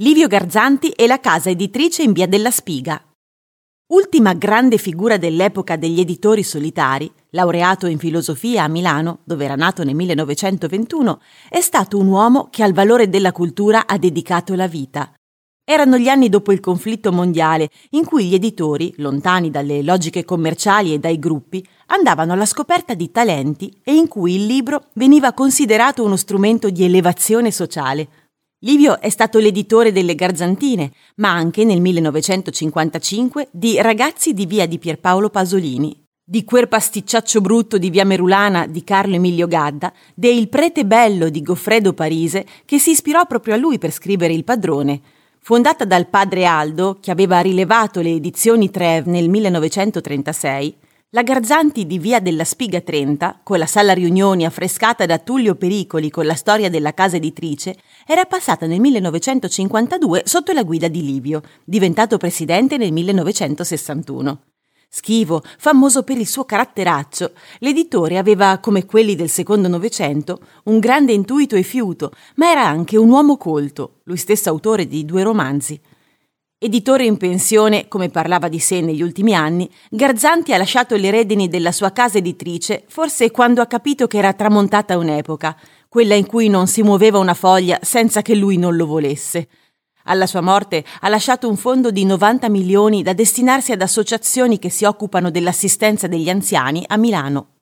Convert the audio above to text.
Livio Garzanti e la casa editrice in via della Spiga. Ultima grande figura dell'epoca degli editori solitari, laureato in filosofia a Milano, dove era nato nel 1921, è stato un uomo che al valore della cultura ha dedicato la vita. Erano gli anni dopo il conflitto mondiale, in cui gli editori, lontani dalle logiche commerciali e dai gruppi, andavano alla scoperta di talenti e in cui il libro veniva considerato uno strumento di elevazione sociale, Livio è stato l'editore delle Garzantine, ma anche nel 1955 di Ragazzi di via di Pierpaolo Pasolini, di Quer pasticciaccio brutto di via Merulana di Carlo Emilio Gadda, de Il prete bello di Goffredo Parise, che si ispirò proprio a lui per scrivere Il padrone. Fondata dal padre Aldo, che aveva rilevato le edizioni Trev nel 1936, la Garzanti di Via della Spiga 30, con la sala riunioni affrescata da Tullio Pericoli con la storia della casa editrice, era passata nel 1952 sotto la guida di Livio, diventato presidente nel 1961. Schivo, famoso per il suo caratteraccio, l'editore aveva, come quelli del secondo Novecento, un grande intuito e fiuto, ma era anche un uomo colto, lui stesso autore di due romanzi. Editore in pensione, come parlava di sé negli ultimi anni, Garzanti ha lasciato le redini della sua casa editrice forse quando ha capito che era tramontata un'epoca, quella in cui non si muoveva una foglia senza che lui non lo volesse. Alla sua morte ha lasciato un fondo di 90 milioni da destinarsi ad associazioni che si occupano dell'assistenza degli anziani a Milano.